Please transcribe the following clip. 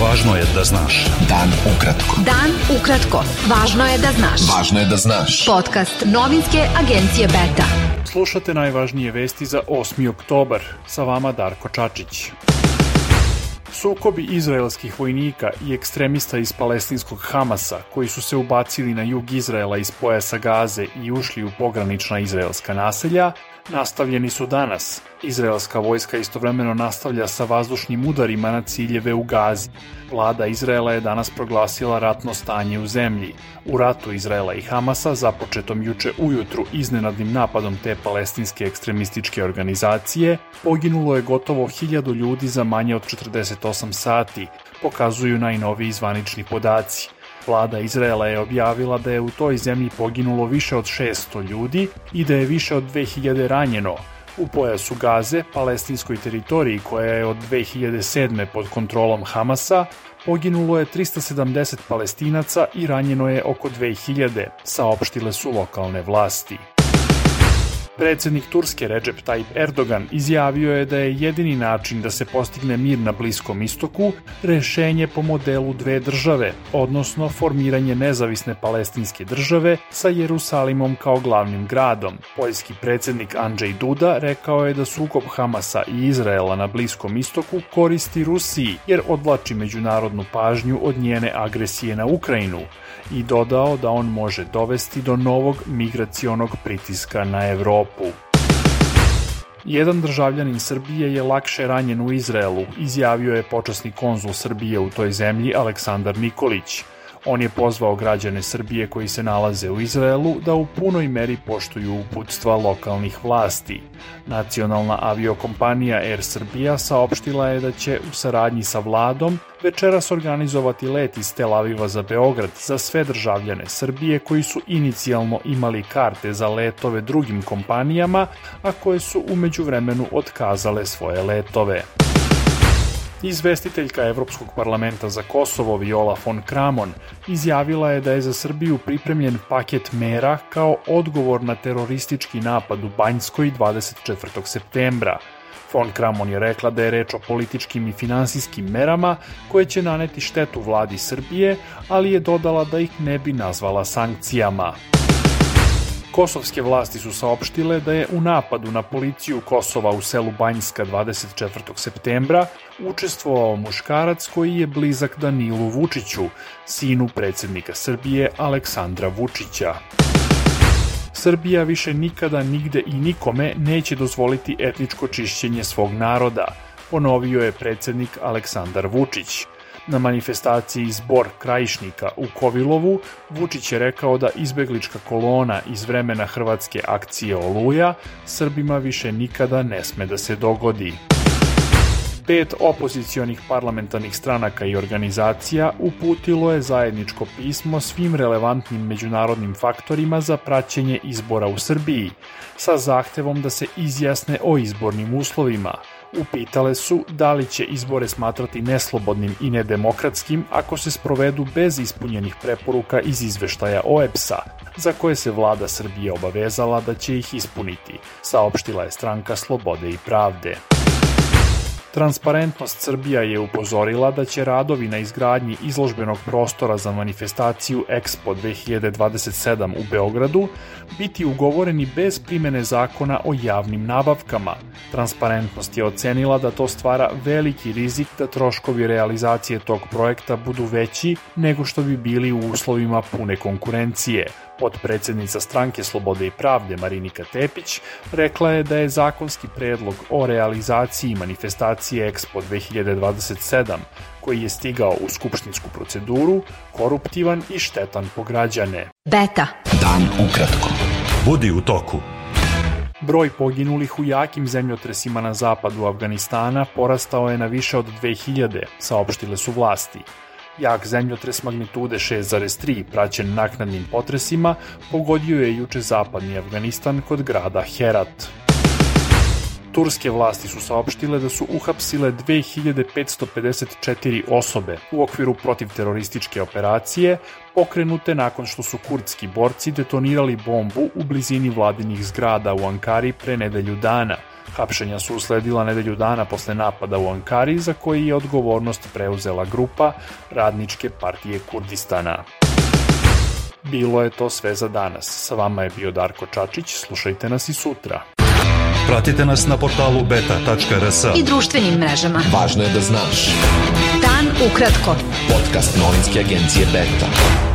Važno je da znaš. Dan ukratko. Dan ukratko. Važno je da znaš. Važno je da znaš. Podcast novinske agencije Beta. Slušate najvažnije vesti za 8. oktobar. Sa vama Darko Čačić. Sukobi izraelskih vojnika i ekstremista iz palestinskog Hamasa, koji su se ubacili na jug Izraela iz pojasa Gaze i ušli u pogranična izraelska naselja, nastavljeni su danas. Izraelska vojska istovremeno nastavlja sa vazdušnim udarima na ciljeve u Gazi. Vlada Izraela je danas proglasila ratno stanje u zemlji. U ratu Izraela i Hamasa, započetom juče ujutru iznenadnim napadom te palestinske ekstremističke organizacije, poginulo je gotovo hiljadu ljudi za manje od 48 sati, pokazuju najnoviji zvanični podaci. Vlada Izraela je objavila da je u toj zemlji poginulo više od 600 ljudi i da je više od 2000 ranjeno. U pojasu Gaze, palestinskoj teritoriji koja je od 2007. pod kontrolom Hamasa, poginulo je 370 palestinaca i ranjeno je oko 2000, saopštile su lokalne vlasti. Predsednik Turske Recep Tayyip Erdogan izjavio je da je jedini način da se postigne mir na Bliskom istoku rešenje po modelu dve države, odnosno formiranje nezavisne palestinske države sa Jerusalimom kao glavnim gradom. Poljski predsednik Andrzej Duda rekao je da sukob Hamasa i Izraela na Bliskom istoku koristi Rusiji jer odvlači međunarodnu pažnju od njene agresije na Ukrajinu i dodao da on može dovesti do novog migracionog pritiska na Evropu. Jedan državljanin Srbije je lakše ranjen u Izraelu, izjavio je počasni konzul Srbije u toj zemlji Aleksandar Nikolić. On je pozvao građane Srbije koji se nalaze u Izraelu da u punoj meri poštuju uputstva lokalnih vlasti. Nacionalna aviokompanija Air Srbija saopštila je da će u saradnji sa vladom večeras organizovati let iz Tel Aviva za Beograd za sve državljane Srbije koji su inicijalno imali karte za letove drugim kompanijama, a koje su umeđu vremenu otkazale svoje letove. Izvestiteljka Evropskog parlamenta za Kosovo Viola von Kramon izjavila je da je za Srbiju pripremljen paket mera kao odgovor na teroristički napad u Banjskoj 24. septembra. Von Kramon je rekla da je reč o političkim i finansijskim merama koje će naneti štetu vladi Srbije, ali je dodala da ih ne bi nazvala sankcijama. Kosovske vlasti su saopštile da je u napadu na policiju Kosova u selu Banjska 24. septembra učestvovao muškarac koji je blizak Danilu Vučiću, sinu predsednika Srbije Aleksandra Vučića. Srbija više nikada, nigde i nikome neće dozvoliti etničko čišćenje svog naroda, ponovio je predsednik Aleksandar Vučić. Na manifestaciji Zbor krajišnika u Kovilovu Vučić je rekao da izbeglička kolona iz vremena hrvatske akcije Oluja Srbima više nikada ne sme da se dogodi. Pet opozicionih parlamentarnih stranaka i organizacija uputilo je zajedničko pismo svim relevantnim međunarodnim faktorima za praćenje izbora u Srbiji, sa zahtevom da se izjasne o izbornim uslovima – upitale su da li će izbore smatrati neslobodnim i nedemokratskim ako se sprovedu bez ispunjenih preporuka iz izveštaja OEPS-a, za koje se vlada Srbije obavezala da će ih ispuniti, saopštila je stranka Slobode i pravde. Transparentnost Srbija je upozorila da će radovi na izgradnji izložbenog prostora za manifestaciju Expo 2027 u Beogradu biti ugovoreni bez primene zakona o javnim nabavkama. Transparentnost je ocenila da to stvara veliki rizik da troškovi realizacije tog projekta budu veći nego što bi bili u uslovima pune konkurencije, Podpredsednica stranke Slobode i pravde Marinika Tepić rekla je da je zakonski predlog o realizaciji manifestacije Expo 2027 koji je stigao u skupštinsku proceduru koruptivan i štetan po građane. Beta. Dan ukratko. Budi u toku. Broj poginulih u jakim zemljotresima na zapadu Afganistana porastao je na više od 2000, saopštile su vlasti. Jak zemljotres magnitude 6,3 praćen naknadnim potresima pogodio je juče zapadni Afganistan kod grada Herat. Turske vlasti su saopštile da su uhapsile 2554 osobe u okviru protivterorističke operacije pokrenute nakon što su kurdski borci detonirali bombu u blizini vladinih zgrada u Ankari pre nedelju dana. Hapšenja su usledila nedelju dana posle napada u Ankari za koji je odgovornost preuzela grupa Radničke partije Kurdistana. Bilo je to sve za danas. Sa vama je bio Darko Čačić, slušajte nas i sutra. Pratite nas na portalu beta.rs. I društvenim mrežama. Važno je da znaš. Dan ukratko. Podcast novinske agencije Beta.